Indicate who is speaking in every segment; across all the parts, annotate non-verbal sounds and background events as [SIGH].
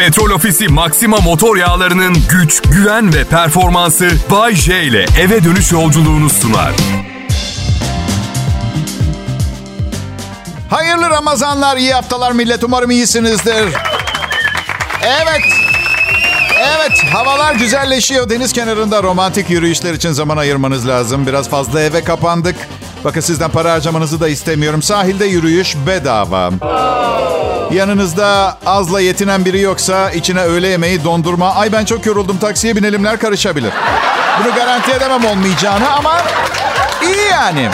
Speaker 1: Petrol Ofisi Maxima motor yağlarının güç, güven ve performansı Bay J ile eve dönüş yolculuğunu sunar.
Speaker 2: Hayırlı Ramazanlar, iyi haftalar millet. Umarım iyisinizdir. Evet. Evet, havalar güzelleşiyor. Deniz kenarında romantik yürüyüşler için zaman ayırmanız lazım. Biraz fazla eve kapandık. Bakın sizden para harcamanızı da istemiyorum. Sahilde yürüyüş bedava. Yanınızda azla yetinen biri yoksa içine öğle yemeği, dondurma. Ay ben çok yoruldum taksiye binelimler karışabilir. Bunu garanti edemem olmayacağını ama iyi yani.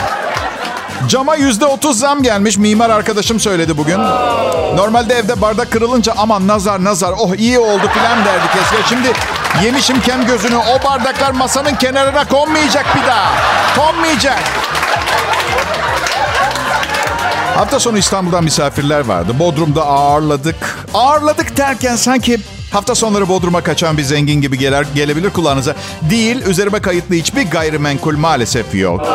Speaker 2: Cama yüzde otuz zam gelmiş. Mimar arkadaşım söyledi bugün. Normalde evde bardak kırılınca aman nazar nazar oh iyi oldu filan derdik eski. Şimdi yemişim kem gözünü o bardaklar masanın kenarına konmayacak bir daha. Konmayacak. Hafta sonu İstanbul'dan misafirler vardı. Bodrum'da ağırladık. Ağırladık derken sanki hafta sonları Bodrum'a kaçan bir zengin gibi gelir, gelebilir kulağınıza. Değil, üzerime kayıtlı hiçbir gayrimenkul maalesef yok.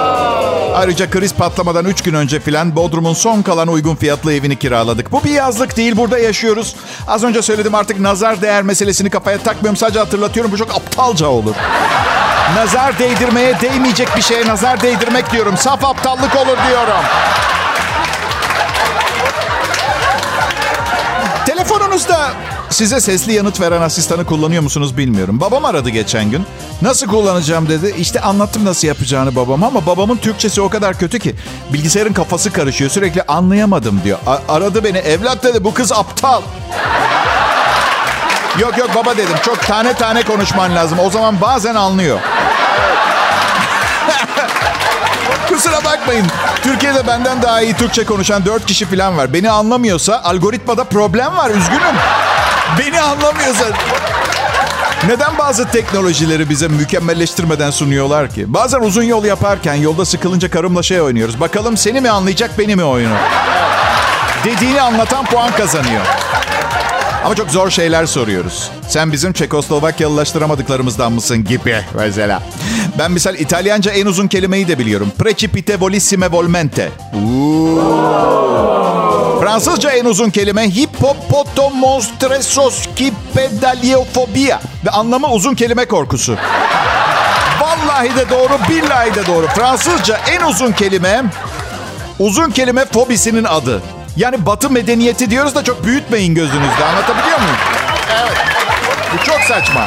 Speaker 2: Ayrıca kriz patlamadan 3 gün önce filan Bodrum'un son kalan uygun fiyatlı evini kiraladık. Bu bir yazlık değil, burada yaşıyoruz. Az önce söyledim artık nazar değer meselesini kafaya takmıyorum. Sadece hatırlatıyorum bu çok aptalca olur. Nazar değdirmeye değmeyecek bir şeye nazar değdirmek diyorum. Saf aptallık olur diyorum. Telefonunuzda size sesli yanıt veren asistanı kullanıyor musunuz bilmiyorum. Babam aradı geçen gün. Nasıl kullanacağım dedi. İşte anlattım nasıl yapacağını babama ama babamın Türkçesi o kadar kötü ki bilgisayarın kafası karışıyor. Sürekli anlayamadım diyor. A- aradı beni. Evlat dedi bu kız aptal. yok yok baba dedim. Çok tane tane konuşman lazım. O zaman bazen anlıyor. Kusura bakmayın. Türkiye'de benden daha iyi Türkçe konuşan dört kişi falan var. Beni anlamıyorsa algoritmada problem var. Üzgünüm. Beni anlamıyorsa... Neden bazı teknolojileri bize mükemmelleştirmeden sunuyorlar ki? Bazen uzun yol yaparken yolda sıkılınca karımla şey oynuyoruz. Bakalım seni mi anlayacak beni mi oyunu? Dediğini anlatan puan kazanıyor. Ama çok zor şeyler soruyoruz. Sen bizim Çekoslovakyalılaştıramadıklarımızdan mısın gibi mesela. Ben misal İtalyanca en uzun kelimeyi de biliyorum. Precipite volissime volmente. Fransızca en uzun kelime hippopotomostresoskipedaliofobia. Ve anlamı uzun kelime korkusu. Vallahi de doğru, billahi de doğru. Fransızca en uzun kelime uzun kelime fobisinin adı. Yani batı medeniyeti diyoruz da çok büyütmeyin gözünüzde. Anlatabiliyor muyum? Evet. Bu çok saçma.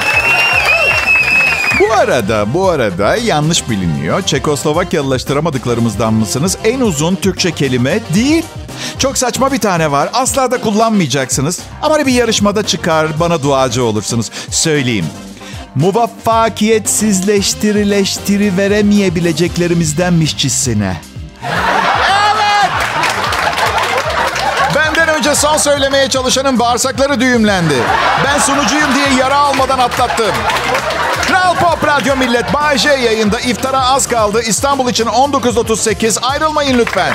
Speaker 2: Bu arada, bu arada yanlış biliniyor. Çekoslovakyalılaştıramadıklarımızdan mısınız? En uzun Türkçe kelime değil. Çok saçma bir tane var. Asla da kullanmayacaksınız. Ama bir yarışmada çıkar, bana duacı olursunuz. Söyleyeyim. Muvaffakiyetsizleştirileştiri veremeyebileceklerimizdenmişçisine. Benden önce son söylemeye çalışanın bağırsakları düğümlendi. Ben sunucuyum diye yara almadan atlattım. Kral Pop Radyo Millet Bay J yayında iftara az kaldı. İstanbul için 19.38 ayrılmayın lütfen.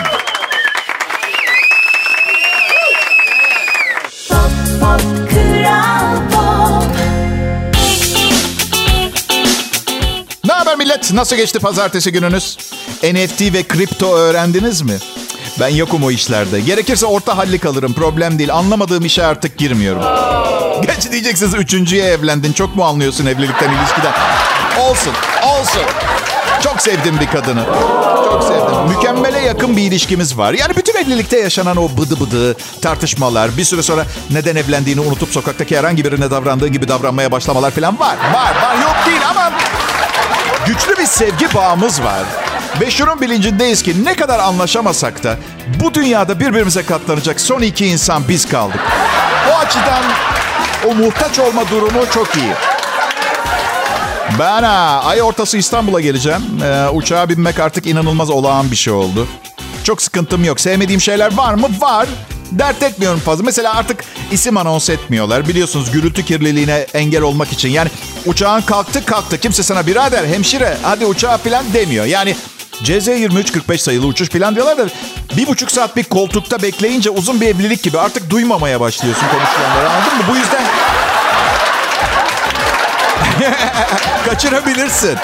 Speaker 2: Ne haber millet? Nasıl geçti pazartesi gününüz? NFT ve kripto öğrendiniz mi? Ben yokum o işlerde. Gerekirse orta halli kalırım. Problem değil. Anlamadığım işe artık girmiyorum. Geç diyeceksiniz üçüncüye evlendin. Çok mu anlıyorsun evlilikten, ilişkiden? Olsun, olsun. Çok sevdim bir kadını. Çok sevdim. Mükemmele yakın bir ilişkimiz var. Yani bütün evlilikte yaşanan o bıdı bıdı tartışmalar, bir süre sonra neden evlendiğini unutup sokaktaki herhangi birine davrandığı gibi davranmaya başlamalar falan var. Var, var. Yok değil ama güçlü bir sevgi bağımız var. Ve şunun bilincindeyiz ki ne kadar anlaşamasak da bu dünyada birbirimize katlanacak son iki insan biz kaldık. O açıdan o muhtaç olma durumu çok iyi. Ben ha, ay ortası İstanbul'a geleceğim. Ee, uçağa binmek artık inanılmaz olağan bir şey oldu. Çok sıkıntım yok. Sevmediğim şeyler var mı? Var. Dert etmiyorum fazla. Mesela artık isim anons etmiyorlar. Biliyorsunuz gürültü kirliliğine engel olmak için. Yani uçağın kalktı kalktı. Kimse sana birader, hemşire, hadi uçağa falan demiyor. Yani CZ2345 sayılı uçuş falan diyorlar da bir buçuk saat bir koltukta bekleyince uzun bir evlilik gibi artık duymamaya başlıyorsun konuşulanları anladın mı? Bu yüzden [LAUGHS] kaçırabilirsin.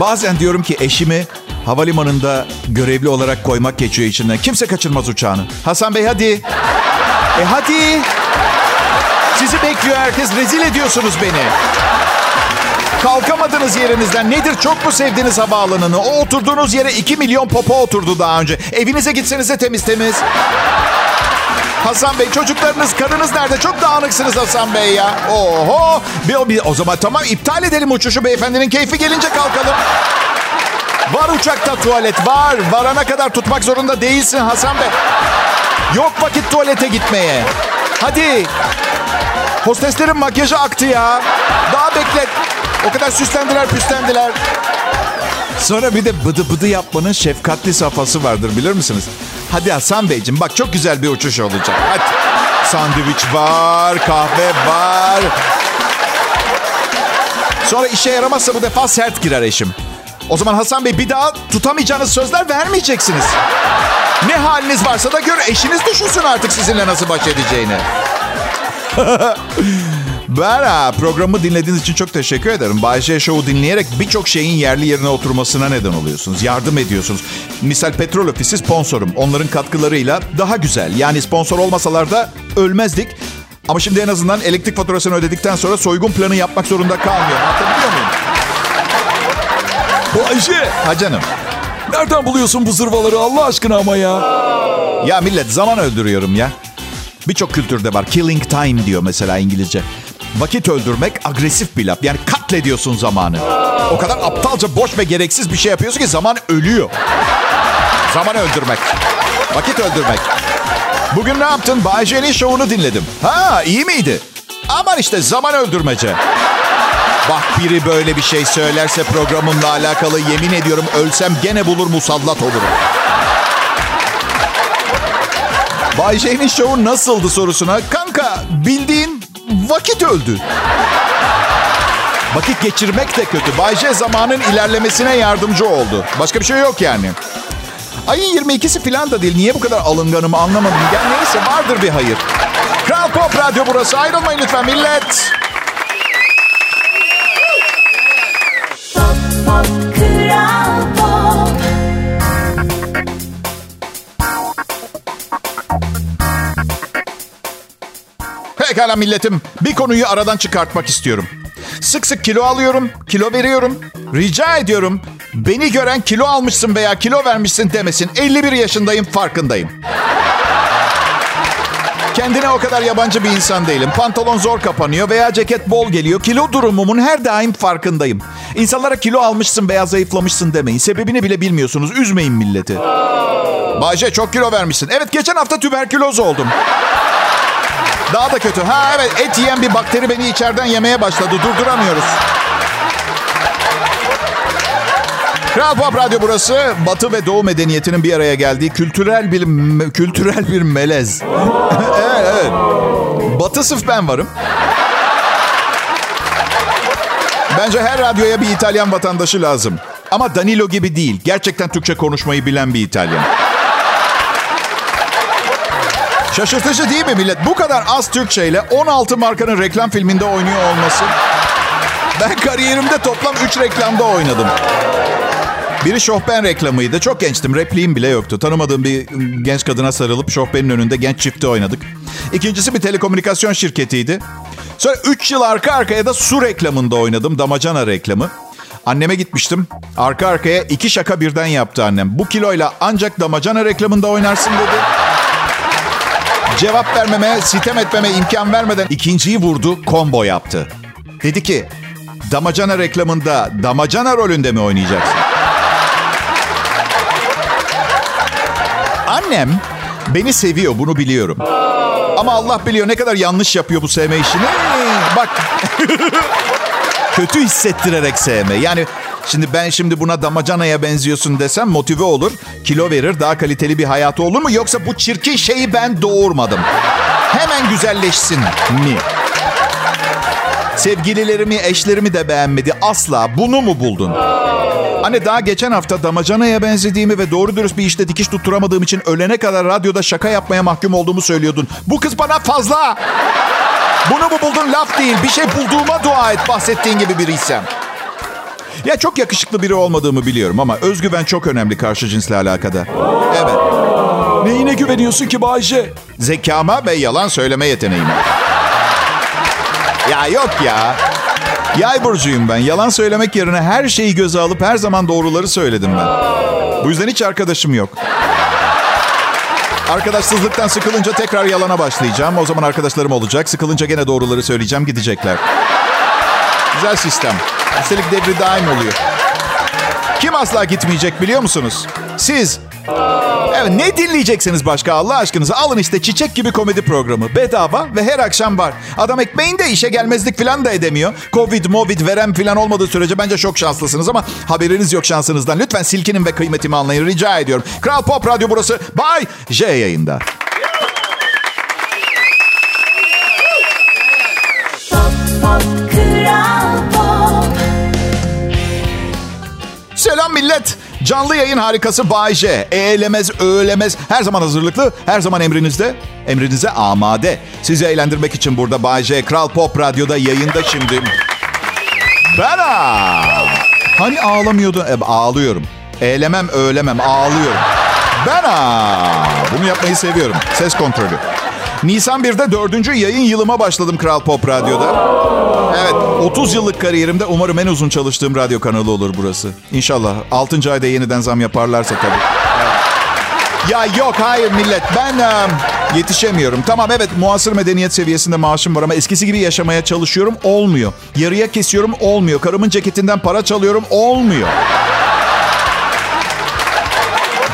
Speaker 2: Bazen diyorum ki eşimi havalimanında görevli olarak koymak geçiyor içinden. Kimse kaçırmaz uçağını. Hasan Bey hadi. E hadi. Sizi bekliyor herkes. Rezil ediyorsunuz beni. Kalkamadınız yerinizden. Nedir çok mu sevdiniz havaalanını? O oturduğunuz yere 2 milyon popo oturdu daha önce. Evinize gitseniz de temiz temiz. Hasan Bey çocuklarınız, karınız nerede? Çok dağınıksınız Hasan Bey ya. Oho. Bir, bir, o zaman tamam iptal edelim uçuşu beyefendinin keyfi gelince kalkalım. Var uçakta tuvalet var. Varana kadar tutmak zorunda değilsin Hasan Bey. Yok vakit tuvalete gitmeye. Hadi. Hosteslerin makyajı aktı ya. Daha beklet. O kadar süslendiler püslendiler. Sonra bir de bıdı bıdı yapmanın şefkatli safhası vardır bilir misiniz? Hadi Hasan Beyciğim bak çok güzel bir uçuş olacak. Hadi. Sandviç var, kahve var. Sonra işe yaramazsa bu defa sert girer eşim. O zaman Hasan Bey bir daha tutamayacağınız sözler vermeyeceksiniz. Ne haliniz varsa da gör eşiniz düşünsün artık sizinle nasıl baş edeceğini. [LAUGHS] ben ha, programı dinlediğiniz için çok teşekkür ederim. Bay J Show'u dinleyerek birçok şeyin yerli yerine oturmasına neden oluyorsunuz. Yardım ediyorsunuz. Misal Petrol Ofisi sponsorum. Onların katkılarıyla daha güzel. Yani sponsor olmasalar da ölmezdik. Ama şimdi en azından elektrik faturasını ödedikten sonra soygun planı yapmak zorunda kalmıyor. Anlatabiliyor muyum?
Speaker 3: Bayşe
Speaker 2: Ha canım.
Speaker 3: nereden buluyorsun bu zırvaları Allah aşkına ama ya?
Speaker 2: Ya millet zaman öldürüyorum ya. Birçok kültürde var. Killing time diyor mesela İngilizce. Vakit öldürmek agresif bir laf. Yani katlediyorsun zamanı. O kadar aptalca, boş ve gereksiz bir şey yapıyorsun ki zaman ölüyor. Zaman öldürmek. Vakit öldürmek. Bugün ne yaptın? Bay J'nin şovunu dinledim. Ha iyi miydi? Aman işte zaman öldürmece. Bak biri böyle bir şey söylerse programımla alakalı yemin ediyorum ölsem gene bulur musallat olurum. Bay J'nin şovu nasıldı sorusuna kanka bildiğin vakit öldü. Vakit geçirmek de kötü. Bay zamanın ilerlemesine yardımcı oldu. Başka bir şey yok yani. Ayın 22'si falan da değil. Niye bu kadar alınganım anlamadım. Ya neyse vardır bir hayır. Kral Pop Radyo burası. Ayrılmayın lütfen millet. Pekala milletim. Bir konuyu aradan çıkartmak istiyorum. Sık sık kilo alıyorum, kilo veriyorum. Rica ediyorum. Beni gören kilo almışsın veya kilo vermişsin demesin. 51 yaşındayım, farkındayım. Kendine o kadar yabancı bir insan değilim. Pantolon zor kapanıyor veya ceket bol geliyor. Kilo durumumun her daim farkındayım. İnsanlara kilo almışsın veya zayıflamışsın demeyin. Sebebini bile bilmiyorsunuz. Üzmeyin milleti. Bayce çok kilo vermişsin. Evet geçen hafta tüberküloz oldum. Daha da kötü. Ha evet et yiyen bir bakteri beni içeriden yemeye başladı. Durduramıyoruz. Kral Pop Radyo burası. Batı ve Doğu medeniyetinin bir araya geldiği kültürel bir kültürel bir melez. [LAUGHS] evet evet. Batı sırf ben varım. Bence her radyoya bir İtalyan vatandaşı lazım. Ama Danilo gibi değil. Gerçekten Türkçe konuşmayı bilen bir İtalyan. Şaşırtıcı değil mi millet? Bu kadar az Türkçe ile 16 markanın reklam filminde oynuyor olması. Ben kariyerimde toplam 3 reklamda oynadım. Biri Şohben reklamıydı. Çok gençtim. Repliğim bile yoktu. Tanımadığım bir genç kadına sarılıp Şohben'in önünde genç çifti oynadık. İkincisi bir telekomünikasyon şirketiydi. Sonra 3 yıl arka arkaya da su reklamında oynadım. Damacana reklamı. Anneme gitmiştim. Arka arkaya iki şaka birden yaptı annem. Bu kiloyla ancak damacana reklamında oynarsın dedi. Cevap vermeme, sitem etmeme imkan vermeden ikinciyi vurdu, combo yaptı. Dedi ki, damacana reklamında damacana rolünde mi oynayacaksın? Annem beni seviyor, bunu biliyorum. Ama Allah biliyor ne kadar yanlış yapıyor bu sevme işini. Bak, [LAUGHS] kötü hissettirerek sevme. Yani şimdi ben şimdi buna damacanaya benziyorsun desem motive olur. Kilo verir, daha kaliteli bir hayatı olur mu? Yoksa bu çirkin şeyi ben doğurmadım. Hemen güzelleşsin mi? Sevgililerimi, eşlerimi de beğenmedi. Asla. Bunu mu buldun? Hani daha geçen hafta damacanaya benzediğimi ve doğru dürüst bir işte dikiş tutturamadığım için ölene kadar radyoda şaka yapmaya mahkum olduğumu söylüyordun. Bu kız bana fazla. Bunu mu buldun laf değil. Bir şey bulduğuma dua et bahsettiğin gibi biriysem. Ya çok yakışıklı biri olmadığımı biliyorum ama özgüven çok önemli karşı cinsle alakada. Evet.
Speaker 3: Neyine güveniyorsun ki Bayşe?
Speaker 2: Zekama ve yalan söyleme yeteneğime. Ya yok ya. Yay burcuyum ben. Yalan söylemek yerine her şeyi göze alıp her zaman doğruları söyledim ben. Bu yüzden hiç arkadaşım yok. Arkadaşsızlıktan sıkılınca tekrar yalana başlayacağım. O zaman arkadaşlarım olacak. Sıkılınca gene doğruları söyleyeceğim, gidecekler. Güzel sistem. Üstelik devri daim oluyor. Kim asla gitmeyecek biliyor musunuz? Siz. Evet ne dinleyeceksiniz başka Allah aşkınıza? Alın işte çiçek gibi komedi programı. Bedava ve her akşam var. Adam ekmeğinde işe gelmezlik falan da edemiyor. Covid, movid, verem falan olmadığı sürece bence çok şanslısınız ama haberiniz yok şansınızdan. Lütfen silkinin ve kıymetimi anlayın rica ediyorum. Kral Pop Radyo burası. Bay J yayında.
Speaker 4: Pop Kral
Speaker 2: Selam millet. Canlı yayın harikası Bay J. Eğlemez, öğlemez. Her zaman hazırlıklı, her zaman emrinizde. Emrinize amade. Sizi eğlendirmek için burada Bay J. Kral Pop Radyo'da yayında şimdi. Ben. Hani ağlamıyordun? E, ağlıyorum. Eğlemem, öğlemem, ağlıyorum. Ben. Bunu yapmayı seviyorum. Ses kontrolü. Nisan 1'de dördüncü yayın yılıma başladım Kral Pop Radyo'da. Evet, 30 yıllık kariyerimde umarım en uzun çalıştığım radyo kanalı olur burası. İnşallah. 6. ayda yeniden zam yaparlarsa tabii. Ya yok, hayır millet. Ben e, yetişemiyorum. Tamam evet, muasır medeniyet seviyesinde maaşım var ama eskisi gibi yaşamaya çalışıyorum. Olmuyor. Yarıya kesiyorum, olmuyor. Karımın ceketinden para çalıyorum, olmuyor.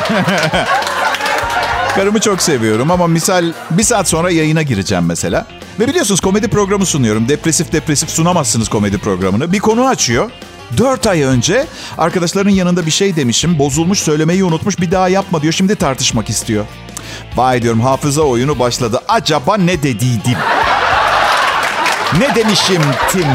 Speaker 2: [LAUGHS] Karımı çok seviyorum ama misal bir saat sonra yayına gireceğim mesela. Ve biliyorsunuz komedi programı sunuyorum. Depresif depresif sunamazsınız komedi programını. Bir konu açıyor. Dört ay önce arkadaşlarının yanında bir şey demişim. Bozulmuş söylemeyi unutmuş bir daha yapma diyor. Şimdi tartışmak istiyor. Vay diyorum hafıza oyunu başladı. Acaba ne dediydim? Ne demişim Tim?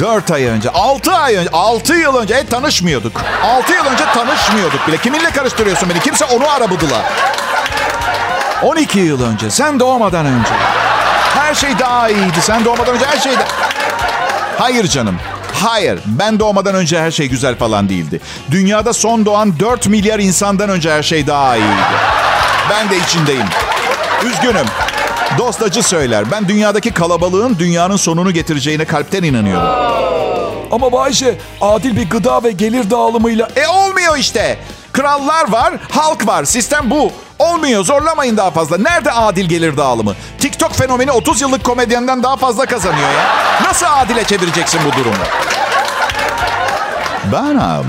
Speaker 2: Dört ay önce, altı ay önce, altı yıl önce e, tanışmıyorduk. Altı yıl önce tanışmıyorduk bile. Kiminle karıştırıyorsun beni? Kimse onu arabudılar. 12 yıl önce, sen doğmadan önce. Her şey daha iyiydi. Sen doğmadan önce her şey de... Hayır canım. Hayır. Ben doğmadan önce her şey güzel falan değildi. Dünyada son doğan 4 milyar insandan önce her şey daha iyiydi. Ben de içindeyim. Üzgünüm. Dost acı söyler. Ben dünyadaki kalabalığın dünyanın sonunu getireceğine kalpten inanıyorum.
Speaker 3: Ama Bayşe adil bir gıda ve gelir dağılımıyla...
Speaker 2: E olmuyor işte. Krallar var, halk var. Sistem bu. Olmuyor. Zorlamayın daha fazla. Nerede adil gelir dağılımı? TikTok fenomeni 30 yıllık komedyenden daha fazla kazanıyor ya. Nasıl adile çevireceksin bu durumu? Ben abi.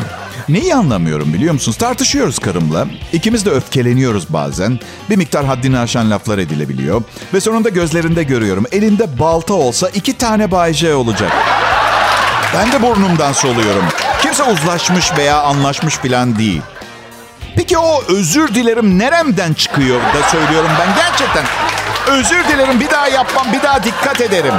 Speaker 2: Neyi anlamıyorum biliyor musunuz? Tartışıyoruz karımla. İkimiz de öfkeleniyoruz bazen. Bir miktar haddini aşan laflar edilebiliyor. Ve sonunda gözlerinde görüyorum. Elinde balta olsa iki tane Bay J olacak. Ben de burnumdan soluyorum. Kimse uzlaşmış veya anlaşmış falan değil. Peki o özür dilerim neremden çıkıyor da söylüyorum ben gerçekten. Özür dilerim bir daha yapmam bir daha dikkat ederim.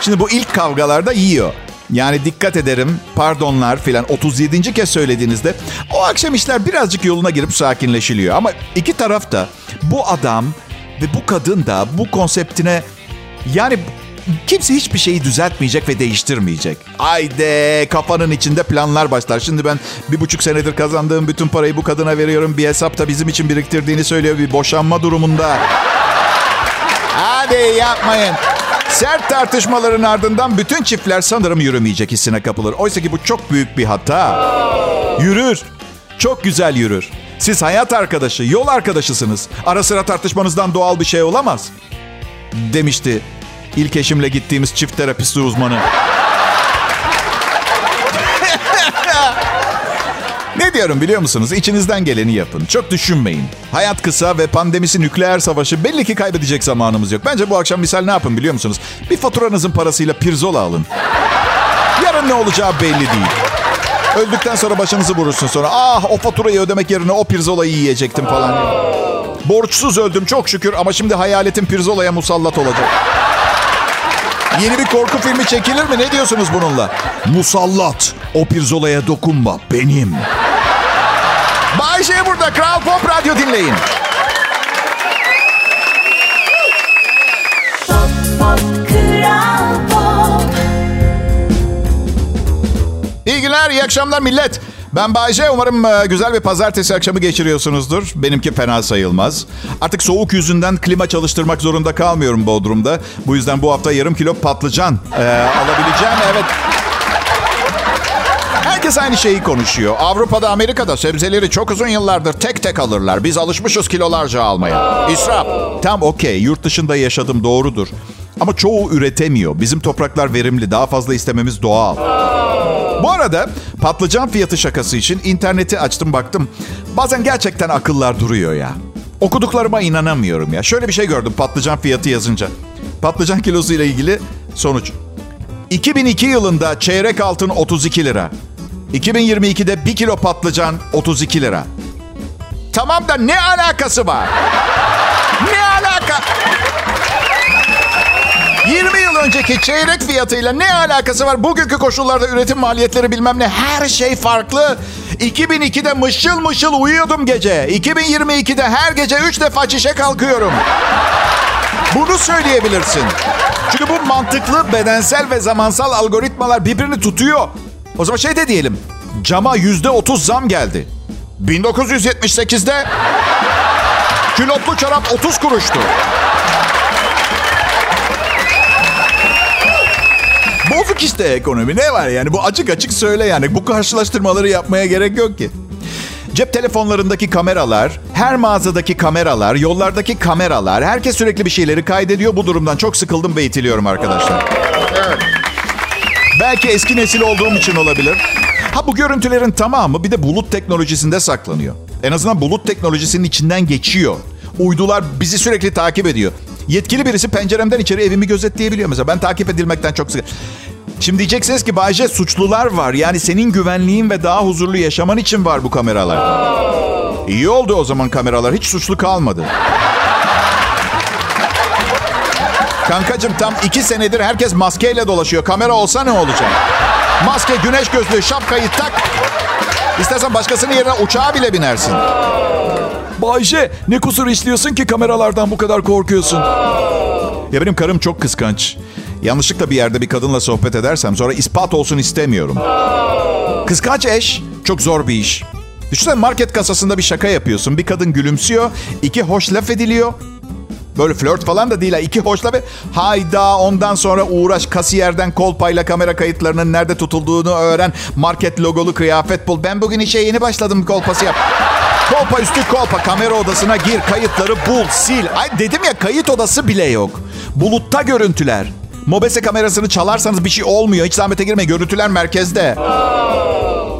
Speaker 2: Şimdi bu ilk kavgalarda yiyor. Yani dikkat ederim, pardonlar filan 37. kez söylediğinizde o akşam işler birazcık yoluna girip sakinleşiliyor. Ama iki taraf da bu adam ve bu kadın da bu konseptine yani kimse hiçbir şeyi düzeltmeyecek ve değiştirmeyecek. Ayde kafanın içinde planlar başlar. Şimdi ben bir buçuk senedir kazandığım bütün parayı bu kadına veriyorum. Bir hesap da bizim için biriktirdiğini söylüyor bir boşanma durumunda. Hadi yapmayın. Sert tartışmaların ardından bütün çiftler sanırım yürümeyecek hissine kapılır. Oysa ki bu çok büyük bir hata. Yürür. Çok güzel yürür. Siz hayat arkadaşı, yol arkadaşısınız. Ara sıra tartışmanızdan doğal bir şey olamaz. Demişti ilk eşimle gittiğimiz çift terapisti uzmanı. [LAUGHS] Ne diyorum biliyor musunuz? İçinizden geleni yapın. Çok düşünmeyin. Hayat kısa ve pandemisi nükleer savaşı belli ki kaybedecek zamanımız yok. Bence bu akşam misal ne yapın biliyor musunuz? Bir faturanızın parasıyla pirzola alın. Yarın ne olacağı belli değil. Öldükten sonra başınızı vurursun sonra. Ah o faturayı ödemek yerine o pirzolayı yiyecektim falan. Borçsuz öldüm çok şükür ama şimdi hayaletim pirzolaya musallat olacak. Yeni bir korku filmi çekilir mi? Ne diyorsunuz bununla? Musallat. O pirzolaya dokunma. Benim. Bayşe burada. Kral Pop Radyo dinleyin.
Speaker 4: Pop Pop Kral Pop
Speaker 2: İyi günler, iyi akşamlar millet. Ben Bayce. Umarım e, güzel bir pazartesi akşamı geçiriyorsunuzdur. Benimki fena sayılmaz. Artık soğuk yüzünden klima çalıştırmak zorunda kalmıyorum Bodrum'da. Bu yüzden bu hafta yarım kilo patlıcan e, alabileceğim. Evet. Herkes aynı şeyi konuşuyor. Avrupa'da, Amerika'da sebzeleri çok uzun yıllardır tek tek alırlar. Biz alışmışız kilolarca almaya. İsraf. Tam okey. Yurt dışında yaşadım doğrudur. Ama çoğu üretemiyor. Bizim topraklar verimli. Daha fazla istememiz doğal. Bu arada patlıcan fiyatı şakası için interneti açtım baktım. Bazen gerçekten akıllar duruyor ya. Okuduklarıma inanamıyorum ya. Şöyle bir şey gördüm patlıcan fiyatı yazınca. Patlıcan kilosu ile ilgili sonuç. 2002 yılında çeyrek altın 32 lira. 2022'de 1 kilo patlıcan 32 lira. Tamam da ne alakası var? Ne alaka? 20 yıl önceki çeyrek fiyatıyla ne alakası var? Bugünkü koşullarda üretim maliyetleri bilmem ne her şey farklı. 2002'de mışıl mışıl uyuyordum gece. 2022'de her gece 3 defa çişe kalkıyorum. Bunu söyleyebilirsin. Çünkü bu mantıklı bedensel ve zamansal algoritmalar birbirini tutuyor. O zaman şey de diyelim. Cama yüzde otuz zam geldi. 1978'de külotlu çorap 30 kuruştu. Bozuk işte ekonomi. Ne var yani? Bu açık açık söyle yani. Bu karşılaştırmaları yapmaya gerek yok ki. Cep telefonlarındaki kameralar, her mağazadaki kameralar, yollardaki kameralar, herkes sürekli bir şeyleri kaydediyor. Bu durumdan çok sıkıldım ve itiliyorum arkadaşlar. Evet. Belki eski nesil olduğum için olabilir. Ha bu görüntülerin tamamı bir de bulut teknolojisinde saklanıyor. En azından bulut teknolojisinin içinden geçiyor. Uydular bizi sürekli takip ediyor. Yetkili birisi penceremden içeri evimi gözetleyebiliyor mesela. Ben takip edilmekten çok sıkı. Şimdi diyeceksiniz ki Bayce suçlular var. Yani senin güvenliğin ve daha huzurlu yaşaman için var bu kameralar. İyi oldu o zaman kameralar. Hiç suçlu kalmadı. Kankacım tam iki senedir herkes maskeyle dolaşıyor. Kamera olsa ne olacak? Maske, güneş gözlüğü, şapkayı tak. İstersen başkasının yerine uçağa bile binersin.
Speaker 3: Bayce ne kusur işliyorsun ki kameralardan bu kadar korkuyorsun?
Speaker 2: Ya benim karım çok kıskanç. Yanlışlıkla bir yerde bir kadınla sohbet edersem sonra ispat olsun istemiyorum. Kıskanç eş çok zor bir iş. Düşünsene market kasasında bir şaka yapıyorsun. Bir kadın gülümsüyor. iki hoş laf ediliyor. Böyle flört falan da değil ha. İki hoş laf. Hayda ondan sonra uğraş kasiyerden kolpayla kamera kayıtlarının nerede tutulduğunu öğren. Market logolu kıyafet bul. Ben bugün işe yeni başladım kolpası yap. Kolpa üstü kolpa kamera odasına gir kayıtları bul sil. Ay dedim ya kayıt odası bile yok. Bulutta görüntüler. Mobese kamerasını çalarsanız bir şey olmuyor. Hiç zahmete girme. Görüntüler merkezde.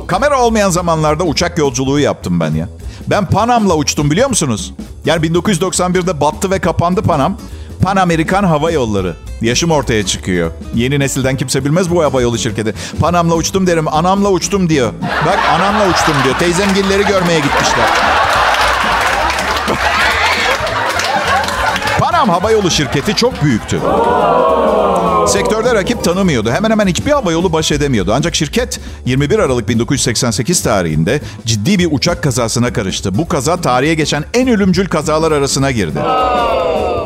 Speaker 2: Kamera olmayan zamanlarda uçak yolculuğu yaptım ben ya. Ben Panam'la uçtum biliyor musunuz? Yani 1991'de battı ve kapandı Panam. Pan Amerikan Hava Yolları. Yaşım ortaya çıkıyor. Yeni nesilden kimse bilmez bu hava yolu şirketi. Panam'la uçtum derim. Anamla uçtum diyor. Bak anamla uçtum diyor. Teyzemgilleri görmeye gitmişler. Panam Hava Yolu şirketi çok büyüktü. Sektörde rakip tanımıyordu. Hemen hemen hiçbir hava yolu baş edemiyordu. Ancak şirket 21 Aralık 1988 tarihinde ciddi bir uçak kazasına karıştı. Bu kaza tarihe geçen en ölümcül kazalar arasına girdi.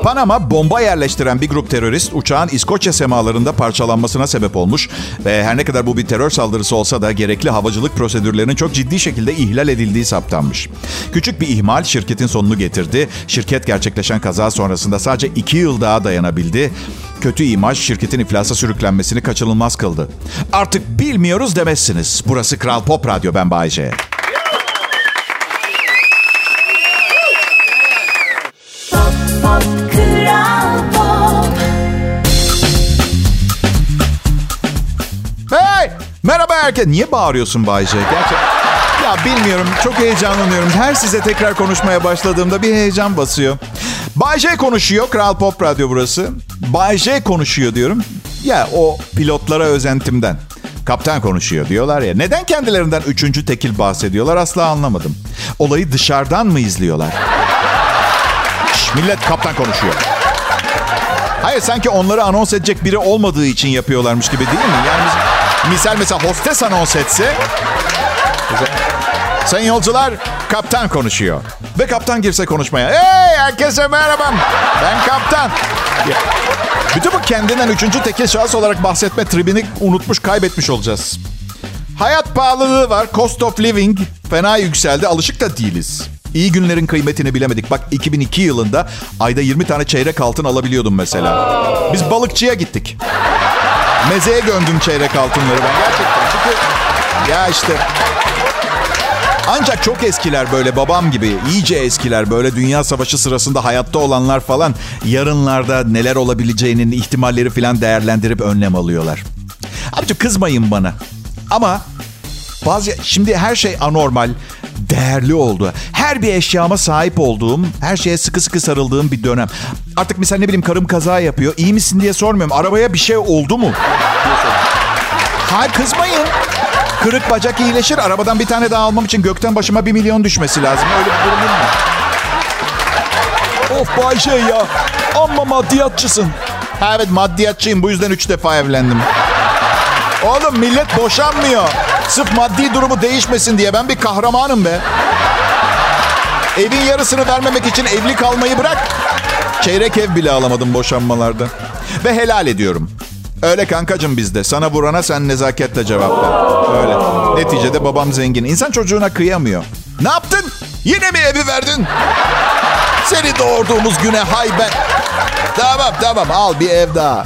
Speaker 2: Panama bomba yerleştiren bir grup terörist uçağın İskoçya semalarında parçalanmasına sebep olmuş ve her ne kadar bu bir terör saldırısı olsa da gerekli havacılık prosedürlerinin çok ciddi şekilde ihlal edildiği saptanmış. Küçük bir ihmal şirketin sonunu getirdi. Şirket gerçekleşen kaza sonrasında sadece iki yıl daha dayanabildi. Kötü imaj şirketin iflasa sürüklenmesini kaçınılmaz kıldı. Artık bilmiyoruz demezsiniz. Burası Kral Pop Radyo ben Bayece. Merhaba herkes. Niye bağırıyorsun Bayce? Gerçekten. Ya bilmiyorum. Çok heyecanlanıyorum. Her size tekrar konuşmaya başladığımda bir heyecan basıyor. Bay J konuşuyor. Kral Pop Radyo burası. Bay J konuşuyor diyorum. Ya o pilotlara özentimden. Kaptan konuşuyor diyorlar ya. Neden kendilerinden üçüncü tekil bahsediyorlar asla anlamadım. Olayı dışarıdan mı izliyorlar? Şş, millet kaptan konuşuyor. Hayır sanki onları anons edecek biri olmadığı için yapıyorlarmış gibi değil mi? Yani misal mesela hostes anons etse... Sayın yolcular, kaptan konuşuyor. Ve kaptan girse konuşmaya. Hey herkese merhaba. Ben kaptan. Bütün bu kendinden üçüncü tekil şahıs olarak bahsetme tribini unutmuş, kaybetmiş olacağız. Hayat pahalılığı var. Cost of living fena yükseldi. Alışık da değiliz. İyi günlerin kıymetini bilemedik. Bak 2002 yılında ayda 20 tane çeyrek altın alabiliyordum mesela. Biz balıkçıya gittik. Mezeye gömdüm çeyrek altınları ben gerçekten. Çünkü ya işte ancak çok eskiler böyle babam gibi iyice eskiler böyle dünya savaşı sırasında hayatta olanlar falan yarınlarda neler olabileceğinin ihtimalleri falan değerlendirip önlem alıyorlar. Abici kızmayın bana. Ama bazı şimdi her şey anormal, değerli oldu. Her bir eşyama sahip olduğum, her şeye sıkı sıkı sarıldığım bir dönem. Artık mesela ne bileyim karım kaza yapıyor. İyi misin diye sormuyorum. Arabaya bir şey oldu mu? Hayır kızmayın. Kırık bacak iyileşir. Arabadan bir tane daha almam için gökten başıma bir milyon düşmesi lazım. Öyle bir durumum var.
Speaker 3: Of Bayşe ya. Amma maddiyatçısın.
Speaker 2: Ha, evet maddiyatçıyım. Bu yüzden üç defa evlendim. Oğlum millet boşanmıyor. Sırf maddi durumu değişmesin diye. Ben bir kahramanım be. Evin yarısını vermemek için evli kalmayı bırak. Çeyrek ev bile alamadım boşanmalarda. Ve helal ediyorum. Öyle kankacım bizde. Sana vurana sen nezaketle cevap ver. Öyle. Neticede babam zengin. İnsan çocuğuna kıyamıyor. Ne yaptın? Yine mi evi verdin? Seni doğurduğumuz güne hay ben. Tamam tamam al bir ev daha.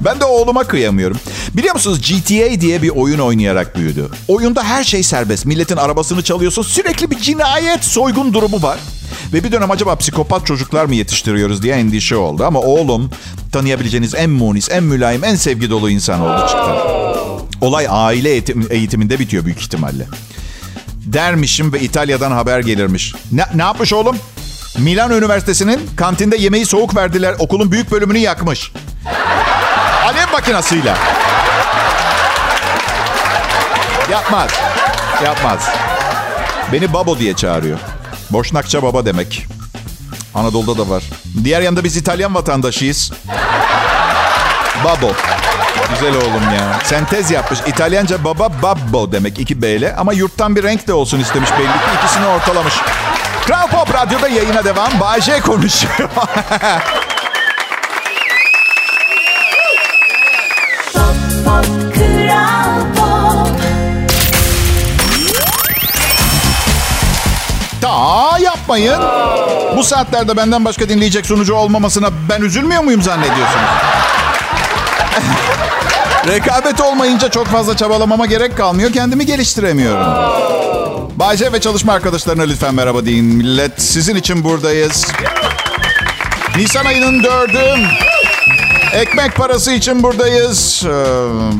Speaker 2: Ben de oğluma kıyamıyorum. Biliyor musunuz GTA diye bir oyun oynayarak büyüdü. Oyunda her şey serbest. Milletin arabasını çalıyorsun. Sürekli bir cinayet, soygun durumu var. Ve bir dönem acaba psikopat çocuklar mı yetiştiriyoruz diye endişe oldu. Ama oğlum tanıyabileceğiniz en munis, en mülayim, en sevgi dolu insan oldu çıktı. Olay aile eğitim, eğitiminde bitiyor büyük ihtimalle. Dermişim ve İtalya'dan haber gelirmiş. Ne, ne yapmış oğlum? Milan Üniversitesi'nin kantinde yemeği soğuk verdiler. Okulun büyük bölümünü yakmış. Alev makinasıyla. Yapmaz. Yapmaz. Beni babo diye çağırıyor. Boşnakça baba demek. Anadolu'da da var. Diğer yanda biz İtalyan vatandaşıyız. Babo. Güzel oğlum ya. Sentez yapmış. İtalyanca baba babbo demek iki B ile. Ama yurttan bir renk de olsun istemiş belli ki. ikisini ortalamış. Kral Pop Radyo'da yayına devam. Bayce konuşuyor. [LAUGHS] yapmayın. Bu saatlerde benden başka dinleyecek sunucu olmamasına ben üzülmüyor muyum zannediyorsunuz? [LAUGHS] Rekabet olmayınca çok fazla çabalamama gerek kalmıyor. Kendimi geliştiremiyorum. Bayce ve çalışma arkadaşlarına lütfen merhaba deyin. Millet sizin için buradayız. Nisan ayının dördü. Ekmek parası için buradayız. Ee,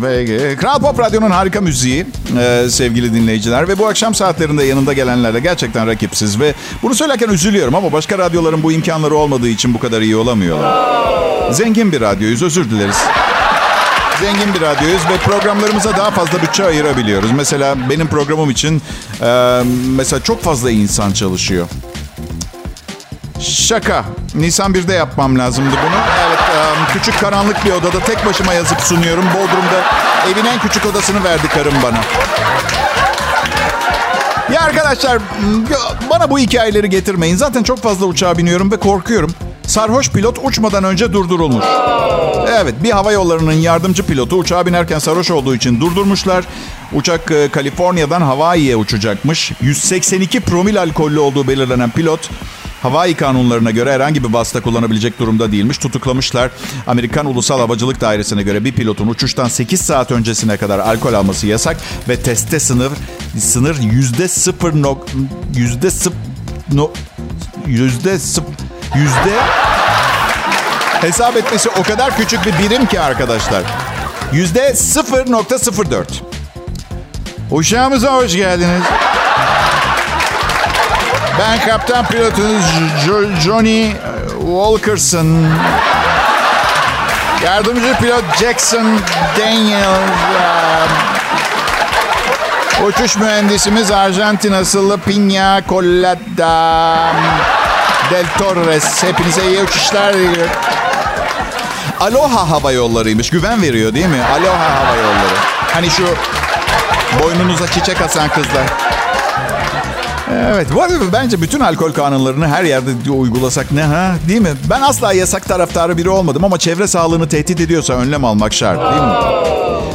Speaker 2: ve Kral Pop Radyo'nun harika müziği ee, sevgili dinleyiciler. Ve bu akşam saatlerinde yanında gelenlerle gerçekten rakipsiz. Ve bunu söylerken üzülüyorum ama başka radyoların bu imkanları olmadığı için bu kadar iyi olamıyorlar. Zengin bir radyoyuz özür dileriz. Zengin bir radyoyuz ve programlarımıza daha fazla bütçe ayırabiliyoruz. Mesela benim programım için e, mesela çok fazla insan çalışıyor. Şaka. Nisan 1'de yapmam lazımdı bunu. Evet, küçük karanlık bir odada tek başıma yazıp sunuyorum. Bodrum'da evin en küçük odasını verdi karım bana. Ya arkadaşlar bana bu hikayeleri getirmeyin. Zaten çok fazla uçağa biniyorum ve korkuyorum. Sarhoş pilot uçmadan önce durdurulmuş. Evet bir hava yollarının yardımcı pilotu uçağa binerken sarhoş olduğu için durdurmuşlar. Uçak Kaliforniya'dan Hawaii'ye uçacakmış. 182 promil alkollü olduğu belirlenen pilot Hawaii kanunlarına göre herhangi bir vasıta kullanabilecek durumda değilmiş. Tutuklamışlar. Amerikan Ulusal Havacılık Dairesi'ne göre bir pilotun uçuştan 8 saat öncesine kadar alkol alması yasak ve testte sınır sınır yüzde sıfır nok yüzde sıf no, yüzde sıf yüzde hesap etmesi o kadar küçük bir birim ki arkadaşlar. Yüzde 0.04. Uçağımıza hoş geldiniz. Ben kaptan pilotunuz Jo- Johnny e, Walkerson. Yardımcı pilot Jackson Daniels. Ee, Uçuş mühendisimiz Arjantin asıllı Piña Colada Del Torres. Hepinize iyi uçuşlar diliyorum. Aloha hava yollarıymış. Güven veriyor değil mi? Aloha hava yolları. Hani şu boynunuza çiçek asan kızlar. Evet. Bu arada bence bütün alkol kanunlarını her yerde uygulasak ne ha? Değil mi? Ben asla yasak taraftarı biri olmadım ama çevre sağlığını tehdit ediyorsa önlem almak şart değil mi?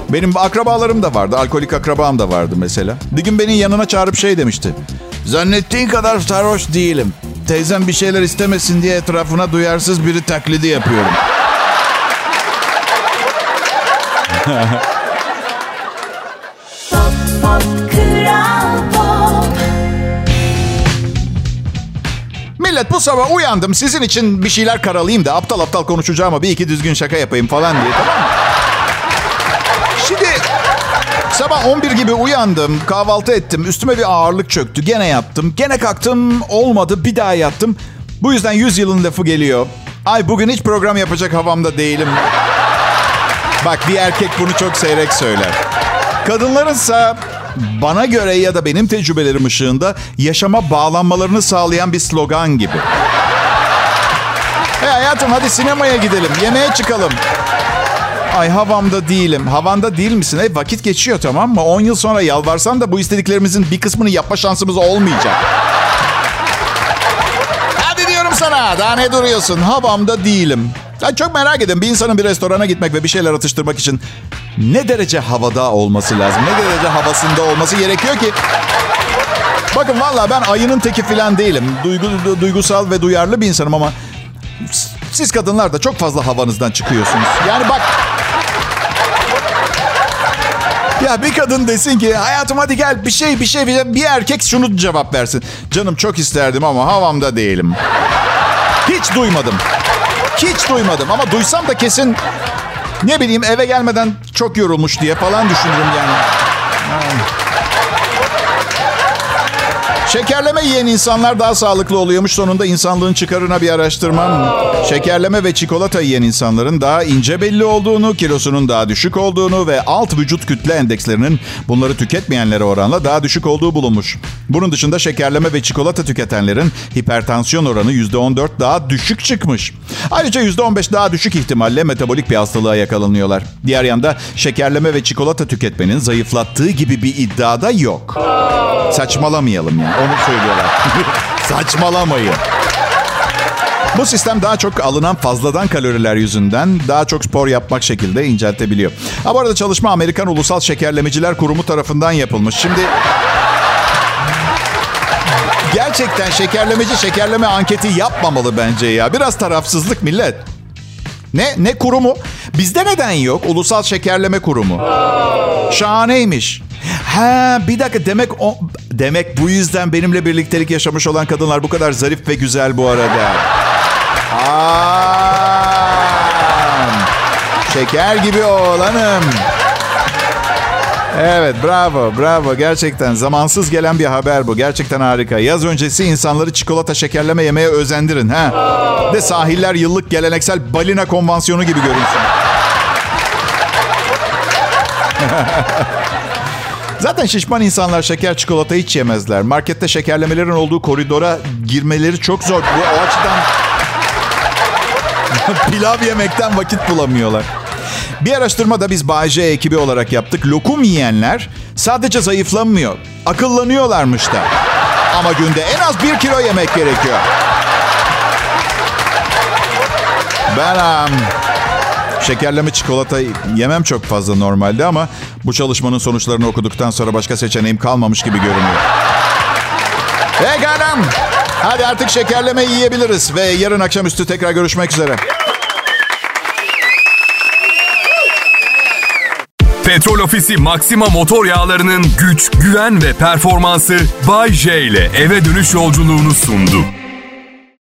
Speaker 2: Benim akrabalarım da vardı. Alkolik akrabam da vardı mesela. Bir gün beni yanına çağırıp şey demişti. Zannettiğin kadar sarhoş değilim. Teyzem bir şeyler istemesin diye etrafına duyarsız biri taklidi yapıyorum. [LAUGHS] Millet bu sabah uyandım. Sizin için bir şeyler karalayayım da aptal aptal konuşacağıma bir iki düzgün şaka yapayım falan diye tamam mı? Şimdi sabah 11 gibi uyandım. Kahvaltı ettim. Üstüme bir ağırlık çöktü. Gene yattım. Gene kalktım. Olmadı. Bir daha yattım. Bu yüzden 100 yılın lafı geliyor. Ay bugün hiç program yapacak havamda değilim. Bak bir erkek bunu çok seyrek söyler. Kadınlarınsa bana göre ya da benim tecrübelerim ışığında yaşama bağlanmalarını sağlayan bir slogan gibi. Hey hayatım hadi sinemaya gidelim, yemeğe çıkalım. Ay havamda değilim. Havanda değil misin? E, vakit geçiyor tamam mı? 10 yıl sonra yalvarsam da bu istediklerimizin bir kısmını yapma şansımız olmayacak. Hadi diyorum sana. Daha ne duruyorsun? Havamda değilim. Ben çok merak ediyorum. Bir insanın bir restorana gitmek ve bir şeyler atıştırmak için ne derece havada olması lazım? Ne derece havasında olması gerekiyor ki? Bakın valla ben ayının teki falan değilim. Duygu, du- duygusal ve duyarlı bir insanım ama siz kadınlar da çok fazla havanızdan çıkıyorsunuz. Yani bak ya bir kadın desin ki hayatım hadi gel bir şey bir şey bir, şey." bir erkek şunu cevap versin. Canım çok isterdim ama havamda değilim. Hiç duymadım. Hiç duymadım ama duysam da kesin ne bileyim eve gelmeden çok yorulmuş diye falan düşünürüm yani. Şekerleme yiyen insanlar daha sağlıklı oluyormuş. Sonunda insanlığın çıkarına bir araştırma. Şekerleme ve çikolata yiyen insanların daha ince belli olduğunu, kilosunun daha düşük olduğunu ve alt vücut kütle endekslerinin bunları tüketmeyenlere oranla daha düşük olduğu bulunmuş. Bunun dışında şekerleme ve çikolata tüketenlerin hipertansiyon oranı %14 daha düşük çıkmış. Ayrıca %15 daha düşük ihtimalle metabolik bir hastalığa yakalanıyorlar. Diğer yanda şekerleme ve çikolata tüketmenin zayıflattığı gibi bir iddiada yok. Saçmalamayalım yani. Onu söylüyorlar. [LAUGHS] Saçmalamayın. Bu sistem daha çok alınan fazladan kaloriler yüzünden daha çok spor yapmak şekilde inceltebiliyor. Ha bu arada çalışma Amerikan Ulusal Şekerlemeciler Kurumu tarafından yapılmış. Şimdi gerçekten şekerlemeci şekerleme anketi yapmamalı bence ya. Biraz tarafsızlık millet. Ne? Ne kurumu? Bizde neden yok? Ulusal Şekerleme Kurumu. Şahaneymiş. Ha bir dakika demek o demek bu yüzden benimle birliktelik yaşamış olan kadınlar bu kadar zarif ve güzel bu arada. Aa, şeker gibi oğlanım. Evet bravo bravo gerçekten zamansız gelen bir haber bu gerçekten harika. Yaz öncesi insanları çikolata şekerleme yemeye özendirin ha. De sahiller yıllık geleneksel balina konvansiyonu gibi görünsün. [LAUGHS] Zaten şişman insanlar şeker çikolata hiç yemezler. Markette şekerlemelerin olduğu koridora girmeleri çok zor. Bu o açıdan [LAUGHS] pilav yemekten vakit bulamıyorlar. Bir araştırmada biz Bay J ekibi olarak yaptık. Lokum yiyenler sadece zayıflamıyor, akıllanıyorlarmış da. Ama günde en az bir kilo yemek gerekiyor. Ben am, şekerleme çikolata yemem çok fazla normalde ama bu çalışmanın sonuçlarını okuduktan sonra başka seçeneğim kalmamış gibi görünüyor. Pekala. Hadi artık şekerleme yiyebiliriz ve yarın akşamüstü tekrar görüşmek üzere.
Speaker 1: Petrol Ofisi Maxima motor yağlarının güç, güven ve performansı Bay J ile eve dönüş yolculuğunu sundu.